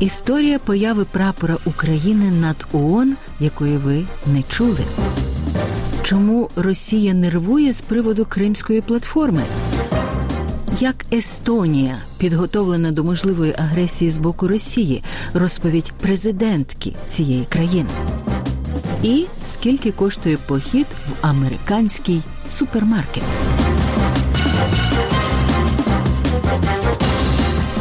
Історія появи прапора України над ООН, якої ви не чули. Чому Росія нервує з приводу Кримської платформи? Як Естонія підготовлена до можливої агресії з боку Росії, розповідь президентки цієї країни. І скільки коштує похід в американський супермаркет?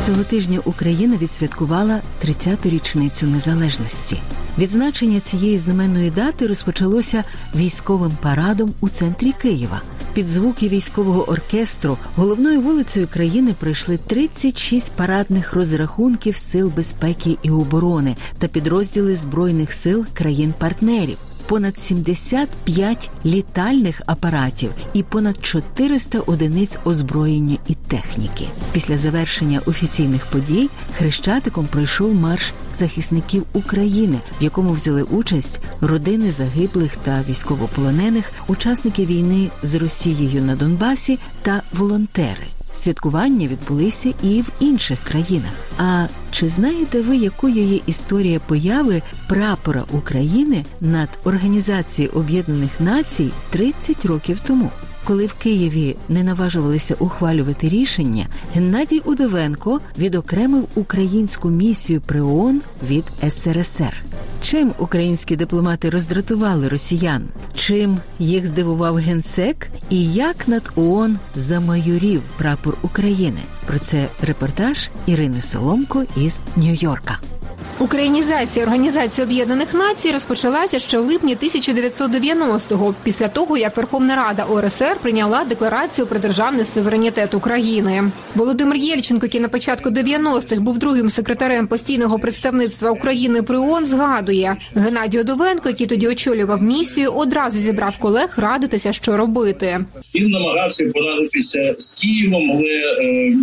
Цього тижня Україна відсвяткувала 30-ту річницю незалежності. Відзначення цієї знаменної дати розпочалося військовим парадом у центрі Києва. Під звуки військового оркестру головною вулицею країни пройшли 36 парадних розрахунків сил безпеки і оборони та підрозділи збройних сил країн-партнерів. Понад 75 літальних апаратів і понад 400 одиниць озброєння і техніки. Після завершення офіційних подій хрещатиком пройшов марш захисників України, в якому взяли участь родини загиблих та військовополонених, учасники війни з Росією на Донбасі та волонтери. Святкування відбулися і в інших країнах. А чи знаєте ви, якою є історія появи прапора України над Організацією Об'єднаних Націй 30 років тому? Коли в Києві не наважувалися ухвалювати рішення, Геннадій Удовенко відокремив українську місію при ООН від СРСР. Чим українські дипломати роздратували росіян? Чим їх здивував генсек? І як над ООН замайорів прапор України? Про це репортаж Ірини Соломко із Нью-Йорка. Українізація Організації Об'єднаних Націй розпочалася ще в липні 1990-го, після того як Верховна Рада ОРСР прийняла декларацію про державний суверенітет України. Володимир Єльченко, який на початку 90-х був другим секретарем постійного представництва України при ООН, згадує Геннадій Одовенко, який тоді очолював місію, одразу зібрав колег радитися, що робити. Він намагався порадитися з Києвом, але е,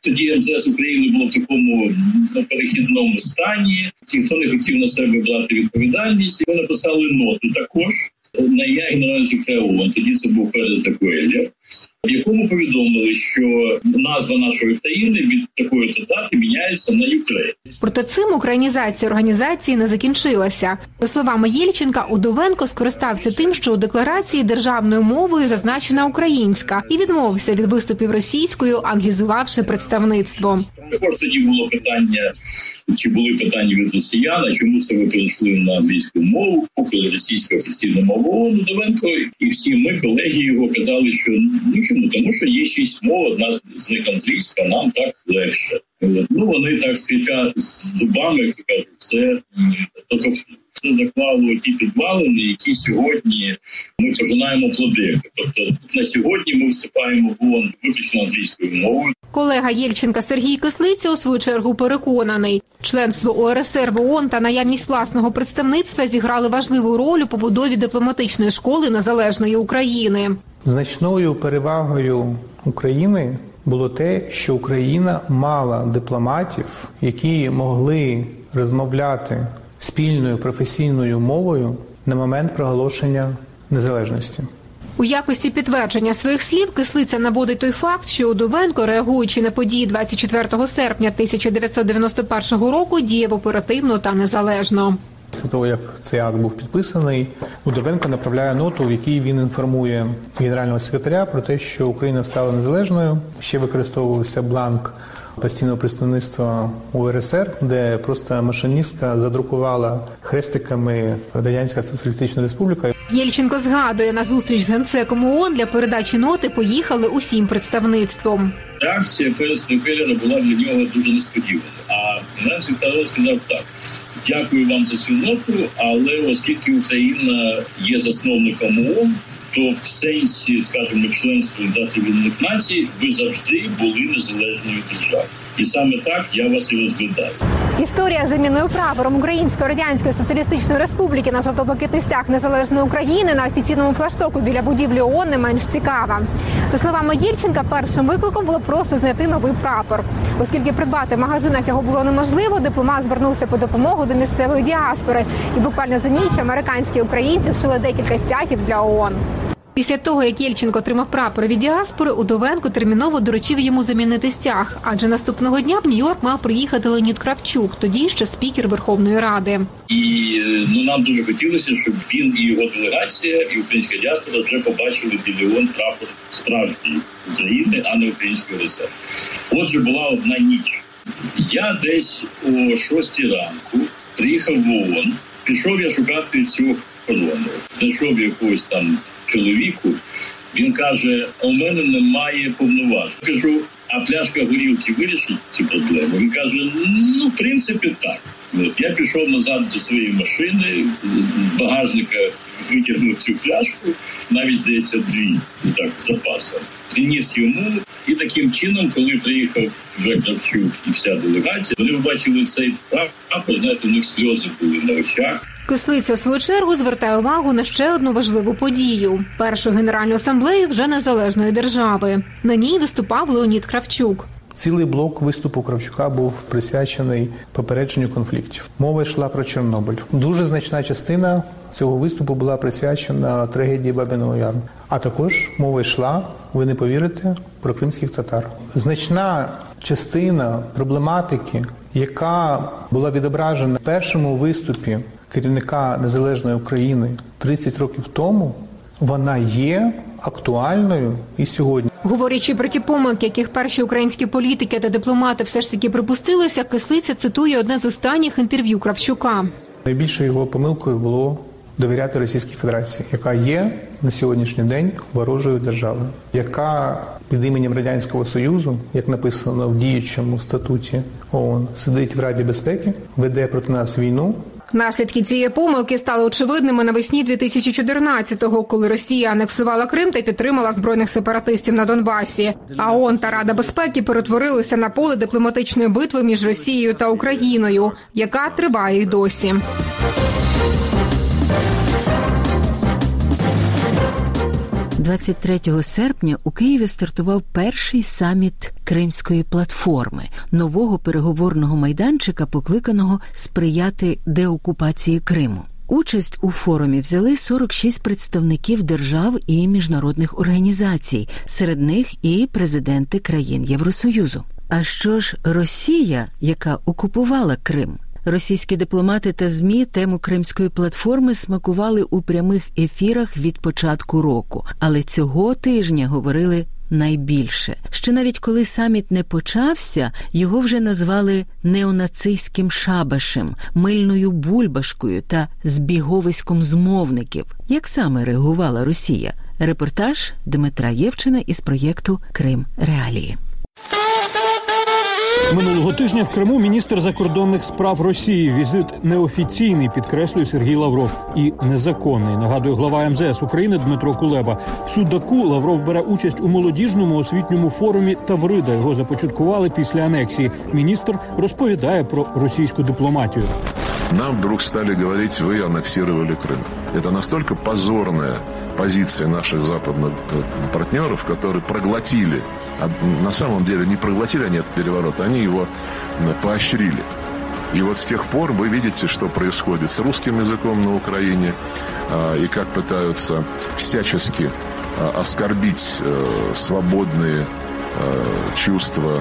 тоді МЗС України було в такому перехідному стані. Ті, хто не хотів на себе брати відповідальність, і вони написали ноту також на ім'я генерального секретаря ООН. Тоді це був Перес де Куельяр, в якому повідомили, що назва нашої країни від такої то дати міняється на Ukraine. Проте цим українізація організації не закінчилася. За словами Єльченка, Удовенко скористався тим, що у декларації державною мовою зазначена українська, і відмовився від виступів російською, англізувавши представництво. Також тоді було питання, чи були питання від росіян, а чому це ви перейшли на англійську мову, поки російська офіційна мова Удовенко і всі ми, колеги його, казали, що чому тому, що є шість мов, одна з них англійська, нам так легше. Ну вони так скрипять з зубами, кажуть, це тобто це заклало ті підвалини, які сьогодні ми пожинаємо плоди. Тобто на сьогодні ми вступаємо в ООН виключно англійською мовою. Колега Єльченка Сергій Кислиця у свою чергу переконаний, членство ОРСР в ООН та наявність власного представництва зіграли важливу роль у побудові дипломатичної школи незалежної України. Значною перевагою України було те, що Україна мала дипломатів, які могли розмовляти спільною професійною мовою на момент проголошення незалежності. У якості підтвердження своїх слів кислиця наводить той факт, що Удовенко, реагуючи на події 24 серпня 1991 року, діяв оперативно та незалежно. Після того, як цей акт був підписаний, Удовенко направляє ноту, в якій він інформує генерального секретаря про те, що Україна стала незалежною. Ще використовувався бланк постійного представництва УРСР, де просто машиністка задрукувала хрестиками Радянська Соціалістична Республіка. Єльченко згадує на зустріч з генсеком ООН для передачі ноти поїхали усім представництвом. Реакція Переса Келлера була для нього дуже несподівана. А генеральний секретар сказав так: дякую вам за цю ноту, але оскільки Україна є засновником ООН, то в сенсі, скажімо, членства Об'єднаних Націй ви завжди були незалежною державою. І саме так я вас і розглядаю. Історія заміною прапором Української радянської соціалістичної республіки на жовто-блакитний стяг незалежної України на офіційному флаштоку біля будівлі ООН не менш цікава. За словами Єльченка, першим викликом було просто знайти новий прапор, оскільки придбати в магазинах його було неможливо. Дипломат звернувся по допомогу до місцевої діаспори, і буквально за ніч американські українці зшили декілька стягів для ООН. Після того, як Єльченко отримав прапор від діаспори, Удовенко терміново доручив йому замінити стяг, адже наступного дня в Нью-Йорк мав приїхати Леонід Кравчук, тоді ще спікер Верховної Ради. І ну нам дуже хотілося, щоб він і його делегація, і українська діаспора вже побачили біля ООН прапор справжньої України, а не української РСР. Отже, була одна ніч. Я десь о шостій ранку приїхав в ООН, пішов я шукати цю колону, знайшов якогось там чоловіку. Він каже: у мене немає повноважень. Кажу, а пляшка горілки вирішить цю проблему. Він каже: ну, в принципі, так. От я пішов назад до своєї машини, багажника витягнув цю пляшку, навіть здається, дві так з запасом. Приніс йому, і таким чином, коли приїхав вже Кравчук і вся делегація, вони побачили цей прапор, знаєте, у них сльози були на очах. Кислиця, в свою чергу, звертає увагу на ще одну важливу подію: першу генеральну асамблею вже незалежної держави. На ній виступав Леонід Кравчук. Цілий блок виступу Кравчука був присвячений попередженню конфліктів. Мова йшла про Чорнобиль. Дуже значна частина цього виступу була присвячена трагедії Бабиного Яру. А також мова йшла, ви не повірите, про кримських татар. Значна частина проблематики, яка була відображена в першому виступі керівника незалежної України 30 років тому, вона є актуальною і сьогодні. Говорячи про ті помилки, яких перші українські політики та дипломати все ж таки припустилися, кислиця цитує одне з останніх інтерв'ю Кравчука. Найбільшою його помилкою було довіряти Російській Федерації, яка є на сьогоднішній день ворожою державою, яка під іменем радянського союзу, як написано в діючому статуті ООН, сидить в Раді безпеки, веде проти нас війну. Наслідки цієї помилки стали очевидними навесні 2014-го, коли Росія анексувала Крим та підтримала збройних сепаратистів на Донбасі. А ООН та Рада безпеки перетворилися на поле дипломатичної битви між Росією та Україною, яка триває й досі. – 23 серпня у Києві стартував перший саміт Кримської платформи нового переговорного майданчика, покликаного сприяти деокупації Криму. Участь у форумі взяли 46 представників держав і міжнародних організацій, серед них і президенти країн Євросоюзу. А що ж Росія, яка окупувала Крим? Російські дипломати та змі тему кримської платформи смакували у прямих ефірах від початку року, але цього тижня говорили найбільше. Ще навіть коли саміт не почався, його вже назвали неонацистським шабашем, мильною бульбашкою та збіговиськом змовників. Як саме реагувала Росія? Репортаж Дмитра Євчина із проєкту Крим Реалії. Минулого тижня в Криму міністр закордонних справ Росії. Візит неофіційний, підкреслює Сергій Лавров, і незаконний. Нагадує глава МЗС України Дмитро Кулеба. В Судаку Лавров бере участь у молодіжному освітньому форумі Таврида. Його започаткували після анексії. Міністр розповідає про російську дипломатію. Нам вдруг стали говорить, вы аннексировали Крым. Это настолько позорная позиция наших западных партнеров, которые проглотили, а на самом деле не проглотили они этот переворот, они его поощрили. И вот с тех пор вы видите, что происходит с русским языком на Украине, и как пытаются всячески оскорбить свободные чувства,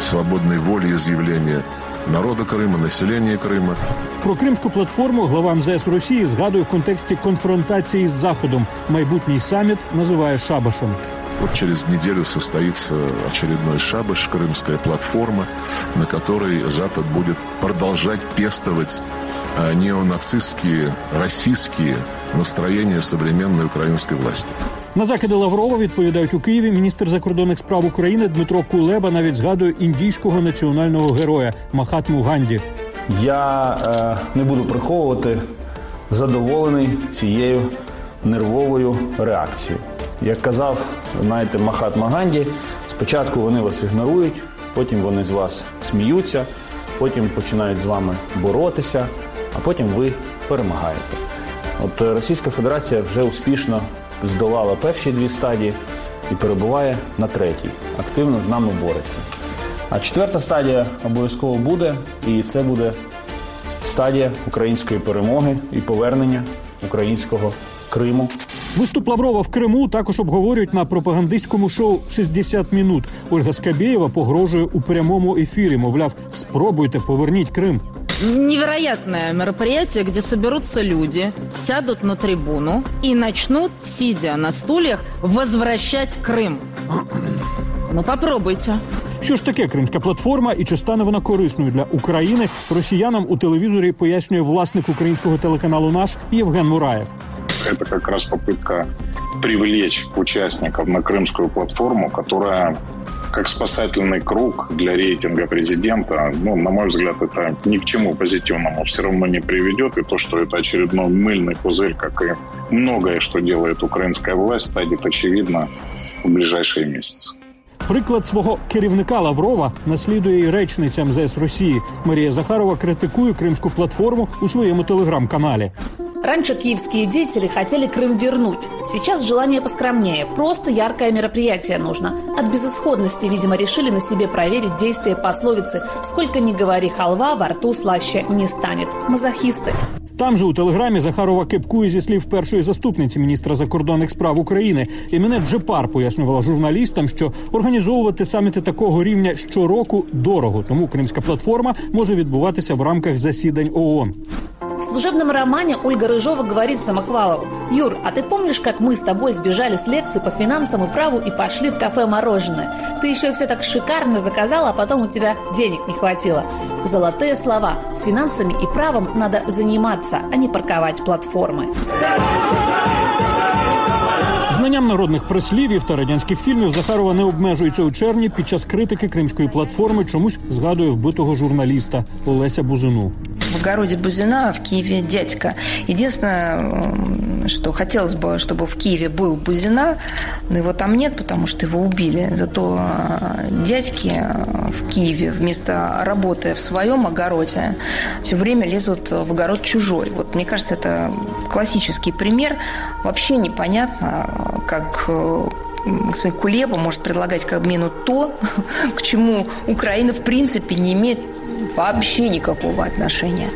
свободной воли изъявления народу Криму, населення Криму. Про кримську платформу глава МЗС Росії згадує в контексті конфронтації з Заходом. Майбутній саміт називає шабашем. Вот через неделю состоится очередной шабаш, крымская платформа, на которой Запад будет продолжать пестовать неонацистские, российские настроения современной украинской власти. На закиди Лаврова відповідають у Києві. Міністр закордонних справ України Дмитро Кулеба навіть згадує індійського національного героя Махатму Ганді. Я е, не буду приховувати задоволений цією нервовою реакцією. Як казав, знаєте, Махатма Ганді, спочатку вони вас ігнорують, потім вони з вас сміються, потім починають з вами боротися, а потім ви перемагаєте. От е, Російська Федерація вже успішно здолала перші дві стадії і перебуває на третій. Активно з нами бореться. А четверта стадія обов'язково буде, і це буде стадія української перемоги і повернення українського Криму. Виступ Лаврова в Криму також обговорюють на пропагандистському шоу «60 минут. Ольга Скабєєва погрожує у прямому ефірі. Мовляв, спробуйте поверніть Крим. невероятное мероприятие, где соберутся люди, сядут на трибуну и начнут, сидя на стульях, возвращать Крым. Ну, попробуйте. Що ж таке кримська платформа і чи стане вона корисною для України? Росіянам у телевізорі пояснює власник українського телеканалу Наш Євген Мураєв. Это как раз попытка привлечь участников на крымскую платформу, которая как спасательный круг для рейтинга президента, ну, на мой взгляд, это ни к чему позитивному все равно не приведет. И то, что это очередной мыльный пузырь, как и многое, что делает украинская власть, станет очевидно в ближайшие месяцы. Приклад свого керівника Лаврова наслідує і речниця МЗС Росії. Марія Захарова критикує кримську платформу у своєму телеграм-каналі. Раньше киевские деятели хотели Крым вернуть. Сейчас желание поскромнее. Просто яркое мероприятие нужно. От безысходности, видимо, решили на себе проверить действие пословицы «Сколько ни говори халва, во рту слаще не станет». Мазохисты. Там же у телеграмі Захарова кипкує зі слів першої заступниці міністра закордонних справ України. І мене Джепар пояснювала журналістам, що організовувати саміти такого рівня щороку дорого. Тому кримська платформа може відбуватися в рамках засідань ООН. В служебном романе Ольга Рыжова говорит Самохвалову «Юр, а ты помнишь, как мы с тобой сбежали с лекции по финансам и праву и пошли в кафе «Мороженое»? Ты еще все так шикарно заказал, а потом у тебя денег не хватило». Золотые слова. Финансами и правом надо заниматься, а не парковать платформы. Знанням народних прислів'їв та радянських фільмів Захарова не обмежується у червні під час критики кримської платформи. Чомусь згадує вбитого журналіста Олеся Бузину. в огороде Бузина, в Киеве дядька. Единственное, что хотелось бы, чтобы в Киеве был Бузина, но его там нет, потому что его убили. Зато э, дядьки э, в Киеве вместо работы в своем огороде все время лезут в огород чужой. Вот мне кажется, это классический пример. Вообще непонятно, как э, господин Кулеба может предлагать к обмену то, к чему Украина в принципе не имеет вообще никакого отношения.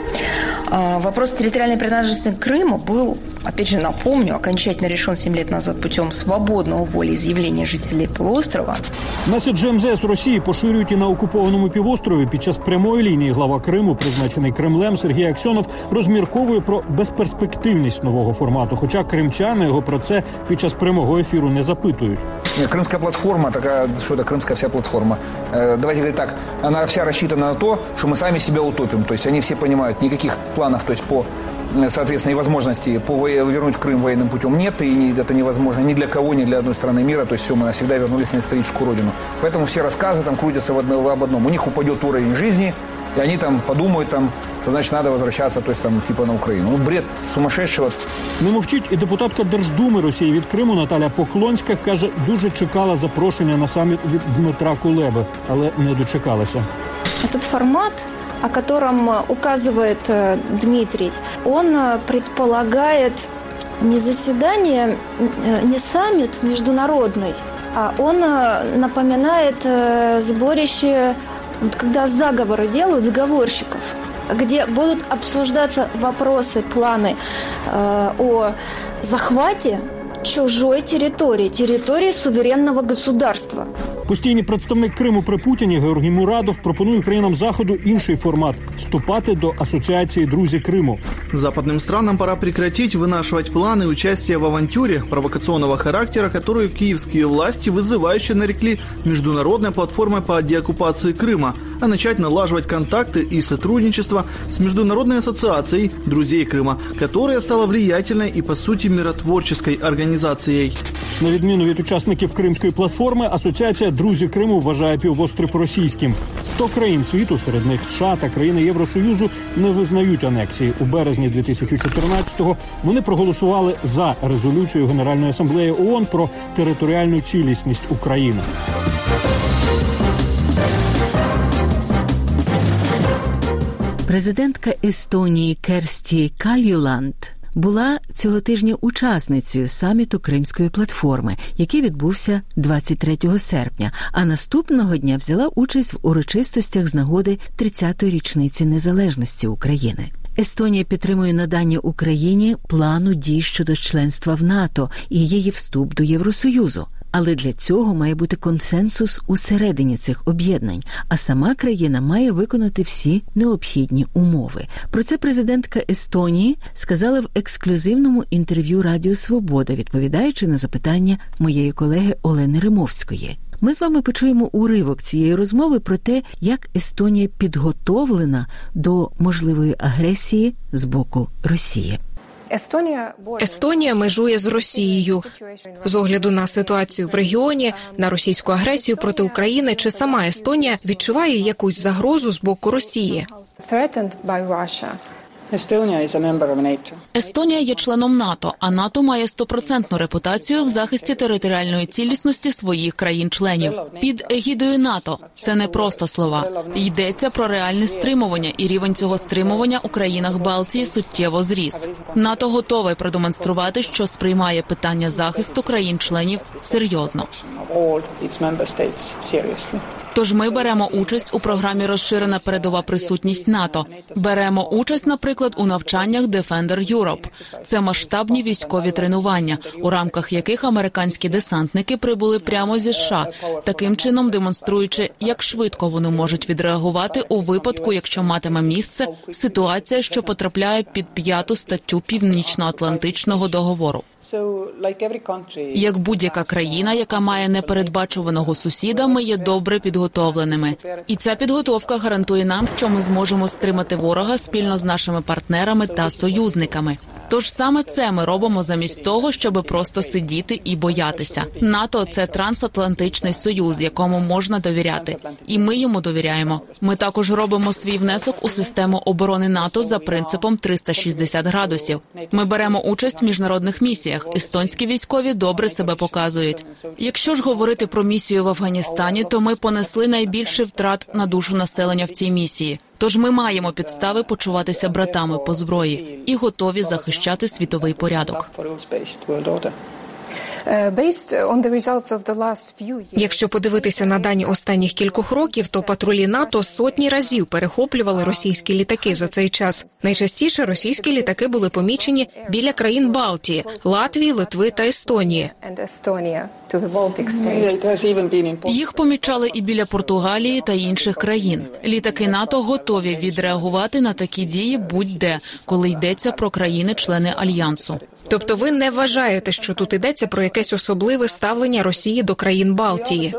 Вопрос территориальной принадлежности к Крыму был, опять же, напомню, окончательно решен 7 лет назад путем свободного волеизъявления жителей полуострова. Меседжі МЗС Росії поширюють і на окупованому півострові. Під час прямої лінії глава Криму, призначений Кремлем, Сергій Аксьонов розмірковує про безперспективність нового формату. Хоча кримчани його про це під час прямого ефіру не запитують. Нет, крымская платформа, такая, что это крымская вся платформа. Э, давайте говорить так, она вся рассчитана на то, что мы сами себя утопим. То есть они все понимают, никаких планов, то есть по э, соответственно, и возможности по во- вернуть Крым военным путем нет, и это невозможно ни для кого, ни для одной страны мира. То есть все, мы навсегда вернулись на историческую родину. Поэтому все рассказы там крутятся в одно- об одном. У них упадет уровень жизни, и они там подумают, там, что значит надо возвращаться, то есть там типа на Украину. Ну, бред сумасшедшего. Не мовчить і депутатка Держдуми Росії від Криму Наталя Поклонська каже, дуже чекала запрошення на саміт від Дмитра Кулеби, але не дочекалася. Этот формат, о котором указывает э, Дмитрий, он э, предполагает не заседание, э, не саммит международный, а он напоминает сборище, вот когда заговоры делают, заговорщиков где будут обсуждаться вопросы, планы о захвате чужой территории, территории суверенного государства. Постійний представник Криму при Путіні Георгій Мурадов пропонує країнам заходу інший формат вступати до асоціації друзі Криму. Западным странам пора прекратить вынашивать планы участия в авантюре провокационного характера, которую киевские власти вызывающе нарекли международной платформой по деоккупации Крыма, а начать налаживать контакты и сотрудничество с Международной ассоциацией друзей Крыма, которая стала влиятельной и, по сути, миротворческой организацией. На відміну від учасників кримської платформи, асоціація Друзі Криму вважає півострів російським. Сто країн світу, серед них США та країни Євросоюзу, не визнають анексії. У березні 2014-го вони проголосували за резолюцію Генеральної асамблеї ООН про територіальну цілісність України. Президентка Естонії Керсті Кальюланд була цього тижня учасницею саміту Кримської платформи, який відбувся 23 серпня. А наступного дня взяла участь в урочистостях з нагоди 30-ї річниці незалежності України. Естонія підтримує надання Україні плану дій щодо членства в НАТО і її вступ до Євросоюзу. Але для цього має бути консенсус усередині цих об'єднань, а сама країна має виконати всі необхідні умови. Про це президентка Естонії сказала в ексклюзивному інтерв'ю Радіо Свобода, відповідаючи на запитання моєї колеги Олени Римовської. Ми з вами почуємо уривок цієї розмови про те, як Естонія підготовлена до можливої агресії з боку Росії. Естонія межує з Росією з огляду на ситуацію в регіоні, на російську агресію проти України. Чи сама Естонія відчуває якусь загрозу з боку Росії? Естонія є членом НАТО, а НАТО має стопроцентну репутацію в захисті територіальної цілісності своїх країн-членів під егідою НАТО. Це не просто слова. Йдеться про реальне стримування, і рівень цього стримування у країнах Балтії суттєво зріс. НАТО готове продемонструвати, що сприймає питання захисту країн-членів серйозно. Тож ми беремо участь у програмі Розширена передова присутність НАТО. Беремо участь, наприклад, у навчаннях Defender Europe. Це масштабні військові тренування, у рамках яких американські десантники прибули прямо зі США, таким чином демонструючи, як швидко вони можуть відреагувати у випадку, якщо матиме місце ситуація, що потрапляє під п'яту статтю Північно-Атлантичного договору. Як будь-яка країна, яка має непередбачуваного сусіда, ми є добре підготовленими, і ця підготовка гарантує нам, що ми зможемо стримати ворога спільно з нашими партнерами та союзниками. Тож саме це ми робимо замість того, щоб просто сидіти і боятися. НАТО це трансатлантичний союз, якому можна довіряти, і ми йому довіряємо. Ми також робимо свій внесок у систему оборони НАТО за принципом 360 градусів. Ми беремо участь в міжнародних місіях. Естонські військові добре себе показують. Якщо ж говорити про місію в Афганістані, то ми понесли найбільше втрат на душу населення в цій місії. Тож ми маємо підстави почуватися братами по зброї і готові захищати світовий порядок. Якщо подивитися на дані останніх кількох років, то патрулі НАТО сотні разів перехоплювали російські літаки за цей час. Найчастіше російські літаки були помічені біля країн Балтії, Латвії, Литви та Естонії. Їх помічали і біля Португалії та інших країн. Літаки НАТО готові відреагувати на такі дії будь-де, коли йдеться про країни-члени альянсу. Тобто, ви не вважаєте, що тут йдеться про якесь особливе ставлення Росії до країн Балтії?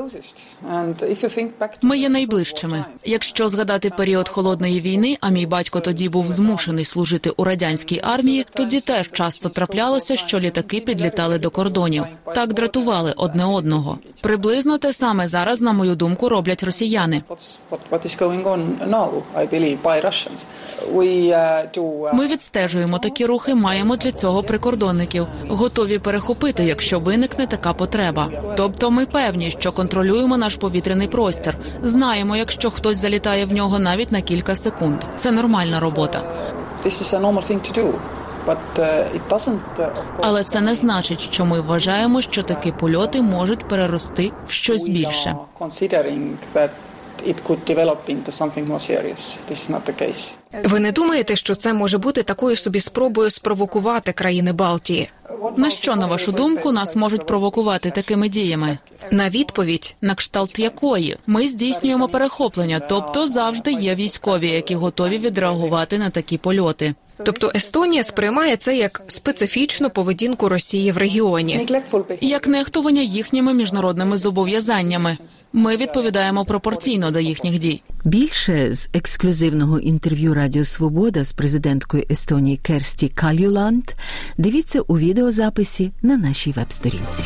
Ми є найближчими. Якщо згадати період холодної війни, а мій батько тоді був змушений служити у радянській армії, тоді теж часто траплялося, що літаки підлітали до кордонів. Так дратували одне одного. Приблизно те саме зараз, на мою думку, роблять росіяни. Ми відстежуємо такі рухи, маємо для цього прикордонників, готові перехопити, якщо виникне така потреба. Тобто, ми певні, що контролюємо наш повітряний простір. Знаємо, якщо хтось залітає в нього навіть на кілька секунд. Це нормальна робота. Але це не значить, що ми вважаємо, що такі польоти можуть перерости в щось більше. Ви не думаєте, що це може бути такою собі спробою спровокувати країни Балтії? На що, на вашу думку, нас можуть провокувати такими діями? На відповідь, на кшталт якої ми здійснюємо перехоплення, тобто завжди є військові, які готові відреагувати на такі польоти. Тобто Естонія сприймає це як специфічну поведінку Росії в регіоні, як нехтування їхніми міжнародними зобов'язаннями. Ми відповідаємо пропорційно до їхніх дій. Більше з ексклюзивного інтерв'ю Радіо Свобода з президенткою Естонії Керсті Калюланд дивіться у відеозаписі на нашій веб-сторінці.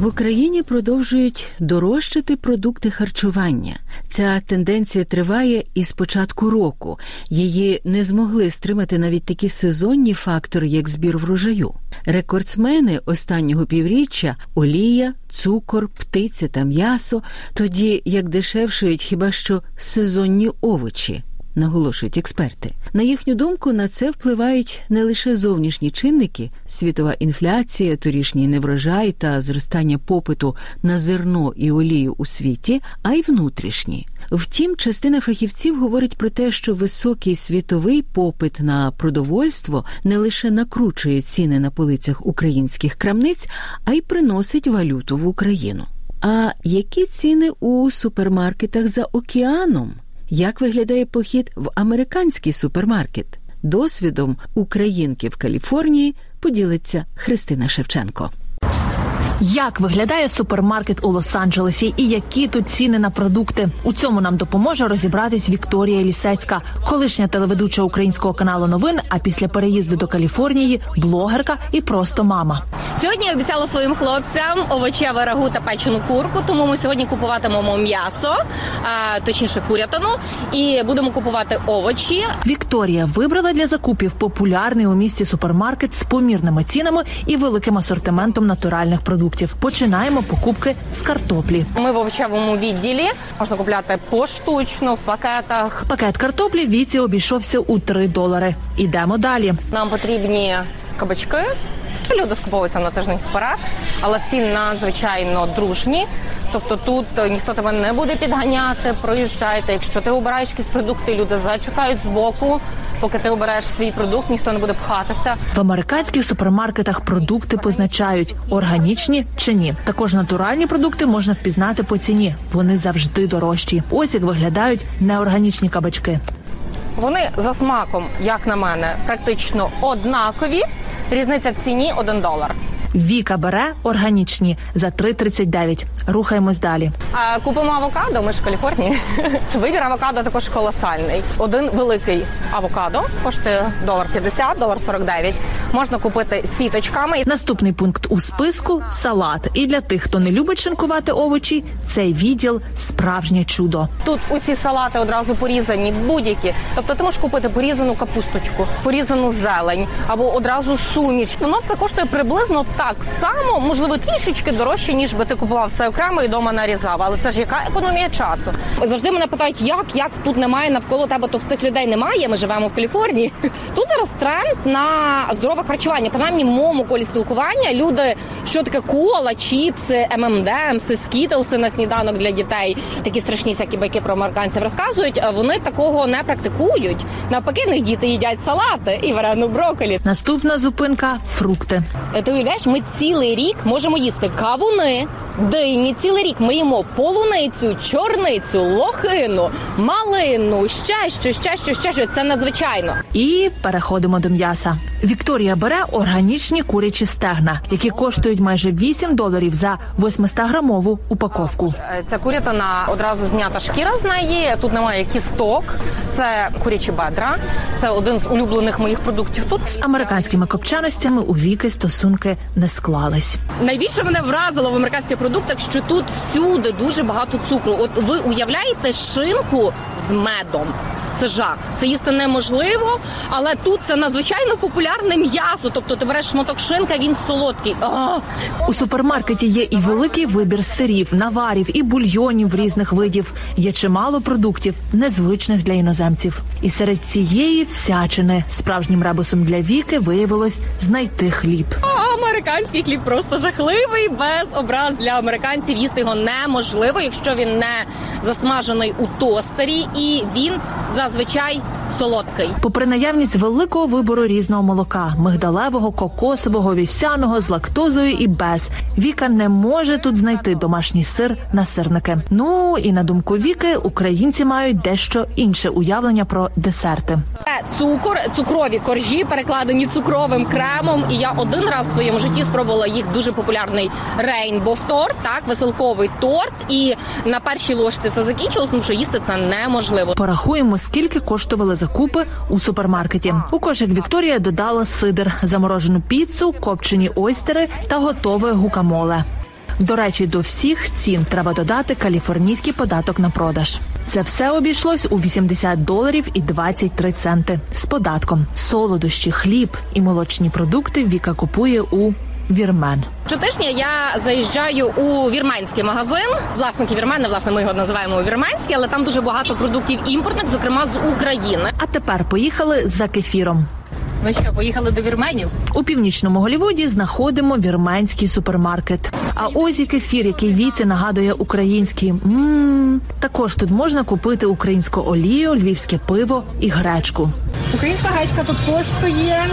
В Україні продовжують дорожчати продукти харчування. Ця тенденція триває із початку року. Її не змогли стримати навіть такі сезонні фактори, як збір врожаю. Рекордсмени останнього півріччя олія, цукор, птиця та м'ясо, тоді як дешевшують хіба що сезонні овочі наголошують експерти. На їхню думку, на це впливають не лише зовнішні чинники, світова інфляція, торішній неврожай та зростання попиту на зерно і олію у світі, а й внутрішні. Втім, частина фахівців говорить про те, що високий світовий попит на продовольство не лише накручує ціни на полицях українських крамниць, а й приносить валюту в Україну. А які ціни у супермаркетах за океаном? Як виглядає похід в американський супермаркет? Досвідом українки в Каліфорнії поділиться Христина Шевченко. Як виглядає супермаркет у Лос-Анджелесі і які тут ціни на продукти? У цьому нам допоможе розібратись Вікторія Лісецька, колишня телеведуча українського каналу новин. А після переїзду до Каліфорнії блогерка і просто мама. Сьогодні я обіцяла своїм хлопцям овочеве рагу та печену курку. Тому ми сьогодні купуватимемо м'ясо, а, точніше курятину, і будемо купувати овочі. Вікторія вибрала для закупів популярний у місті супермаркет з помірними цінами і великим асортиментом натуральних продуктів. Починаємо покупки з картоплі. Ми в овочевому відділі можна купляти поштучно в пакетах. Пакет картоплі віці обійшовся у 3 долари. Ідемо далі. Нам потрібні кабачки. Люди скуповуються на тиждень вперед, але всі надзвичайно дружні. Тобто тут ніхто тебе не буде підганяти. Проїжджайте. Якщо ти обираєш якісь продукти, люди зачекають збоку. Поки ти обереш свій продукт, ніхто не буде пхатися. В американських супермаркетах продукти позначають органічні чи ні. Також натуральні продукти можна впізнати по ціні. Вони завжди дорожчі. Ось як виглядають неорганічні кабачки. Вони за смаком, як на мене, практично однакові. Різниця в ціні 1 долар. Віка бере органічні за 3,39. Рухаємось далі. А купимо авокадо. Ми ж в Каліфорнії. Вибір авокадо також колосальний. Один великий авокадо коштує долар 50, долар 49. Можна купити сіточками. Наступний пункт у списку салат. І для тих, хто не любить шинкувати овочі, цей відділ справжнє чудо. Тут усі салати одразу порізані, будь-які. Тобто ти можеш купити порізану капусточку, порізану зелень або одразу суміш. Воно все коштує приблизно так само, можливо, трішечки дорожче, ніж би ти купував все окремо і вдома нарізав. Але це ж яка економія часу? Завжди мене питають, як як тут немає навколо тебе товстих людей. Немає. Ми живемо в Каліфорнії. Тут зараз тренд на здорове харчування. Принаймні в моєму колі спілкування люди, що таке кола, чіпси, ММДМси, скітлси на сніданок для дітей. Такі страшні всякі байки про американців розказують. Вони такого не практикують. Навпаки, в них діти їдять салати і варену брокколі. Наступна зупинка фрукти. Ти уявляєш, ми цілий рік можемо їсти кавуни. Дині цілий рік ми їмо полуницю, чорницю, лохину, малину, ще що, ще що, ще що. Це надзвичайно. І переходимо до м'яса. Вікторія бере органічні курячі стегна, які коштують майже 8 доларів за 800-грамову упаковку. Ця курятина одразу знята шкіра з неї. Тут немає кісток. Це курячі бедра. Це один з улюблених моїх продуктів. Тут з американськими копчаностями у віки стосунки не склались. Найбільше мене вразило в американських продуктах, що тут всюди дуже багато цукру. От ви уявляєте шинку з медом. Це жах. Це їсти неможливо, але тут це надзвичайно популярне м'ясо. Тобто ти береш шматок шинка, він солодкий. А! У супермаркеті є і великий вибір сирів, наварів і бульйонів різних видів. Є чимало продуктів, незвичних для іноземців. І серед цієї всячини справжнім ребусом для віки виявилось знайти хліб. Американський хліб просто жахливий, без образ для американців. Їсти його неможливо, якщо він не засмажений у тостері, і він зазвичай солодкий. Попри наявність великого вибору різного молока, мигдалевого, кокосового, вівсяного з лактозою і без Віка не може тут знайти домашній сир на сирники. Ну і на думку Віки, українці мають дещо інше уявлення про десерти. Цукор, цукрові коржі перекладені цукровим кремом. І я один раз в своєму житті спробувала їх дуже популярний рейнбов торт, так веселковий торт. І на першій ложці це закінчилось, тому що їсти це неможливо. Порахуємо, скільки коштували закупи у супермаркеті. У кошик Вікторія додала сидр, заморожену піцу, копчені ойстери та готове гукамоле. До речі, до всіх цін треба додати каліфорнійський податок на продаж. Це все обійшлось у 80 доларів і 23 центи з податком. Солодощі, хліб і молочні продукти Віка купує у Вірмен. Щотижня я заїжджаю у вірменський магазин. Власники вірмени, власне, ми його називаємо вірменський, але там дуже багато продуктів імпортних, зокрема з України. А тепер поїхали за кефіром. Ви що, поїхали до вірменів? У північному Голлівуді знаходимо вірменський супермаркет. А ось і кефір, який віці нагадує український. Мм, також тут можна купити українську олію, львівське пиво і гречку. Українська гречка тут коштує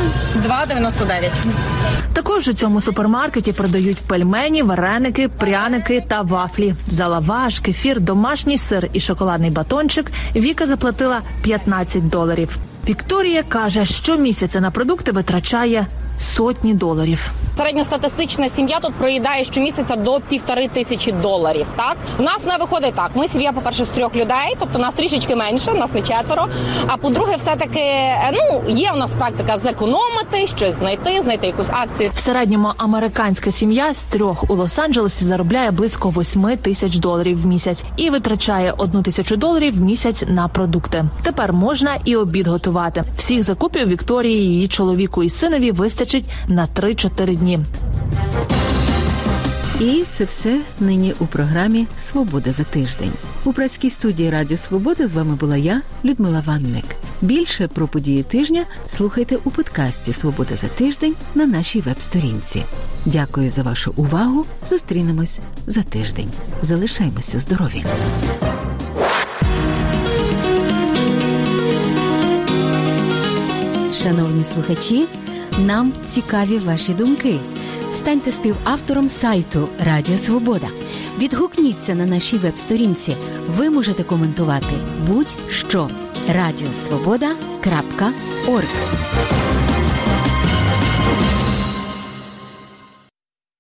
2,99. Також у цьому супермаркеті продають пельмені, вареники, пряники та вафлі. За лаваш, кефір, домашній сир і шоколадний батончик Віка заплатила 15 доларів. Вікторія каже, що місяця на продукти витрачає сотні доларів. Середньостатистична сім'я тут проїдає щомісяця до півтори тисячі доларів. Так у нас не виходить так. Ми сім'я, по перше, з трьох людей, тобто нас трішечки менше, нас не четверо. А по-друге, все таки ну є у нас практика зекономити, щось знайти, знайти якусь акцію. В середньому американська сім'я з трьох у Лос-Анджелесі заробляє близько 8 тисяч доларів в місяць і витрачає одну тисячу доларів в місяць на продукти. Тепер можна і обід готувати. Всіх закупів Вікторії, її чоловіку і синові вистачить на 3-4 дні. І це все нині у програмі Свобода за тиждень. У працькій студії Радіо Свобода з вами була я, Людмила Ванник. Більше про події тижня слухайте у подкасті Свобода за тиждень на нашій веб-сторінці. Дякую за вашу увагу. Зустрінемось за тиждень. Залишаймося здорові. Шановні слухачі, нам цікаві ваші думки. Станьте співавтором сайту Радіо Свобода. Відгукніться на нашій веб-сторінці. Ви можете коментувати будь-що. Радіосвобода.орг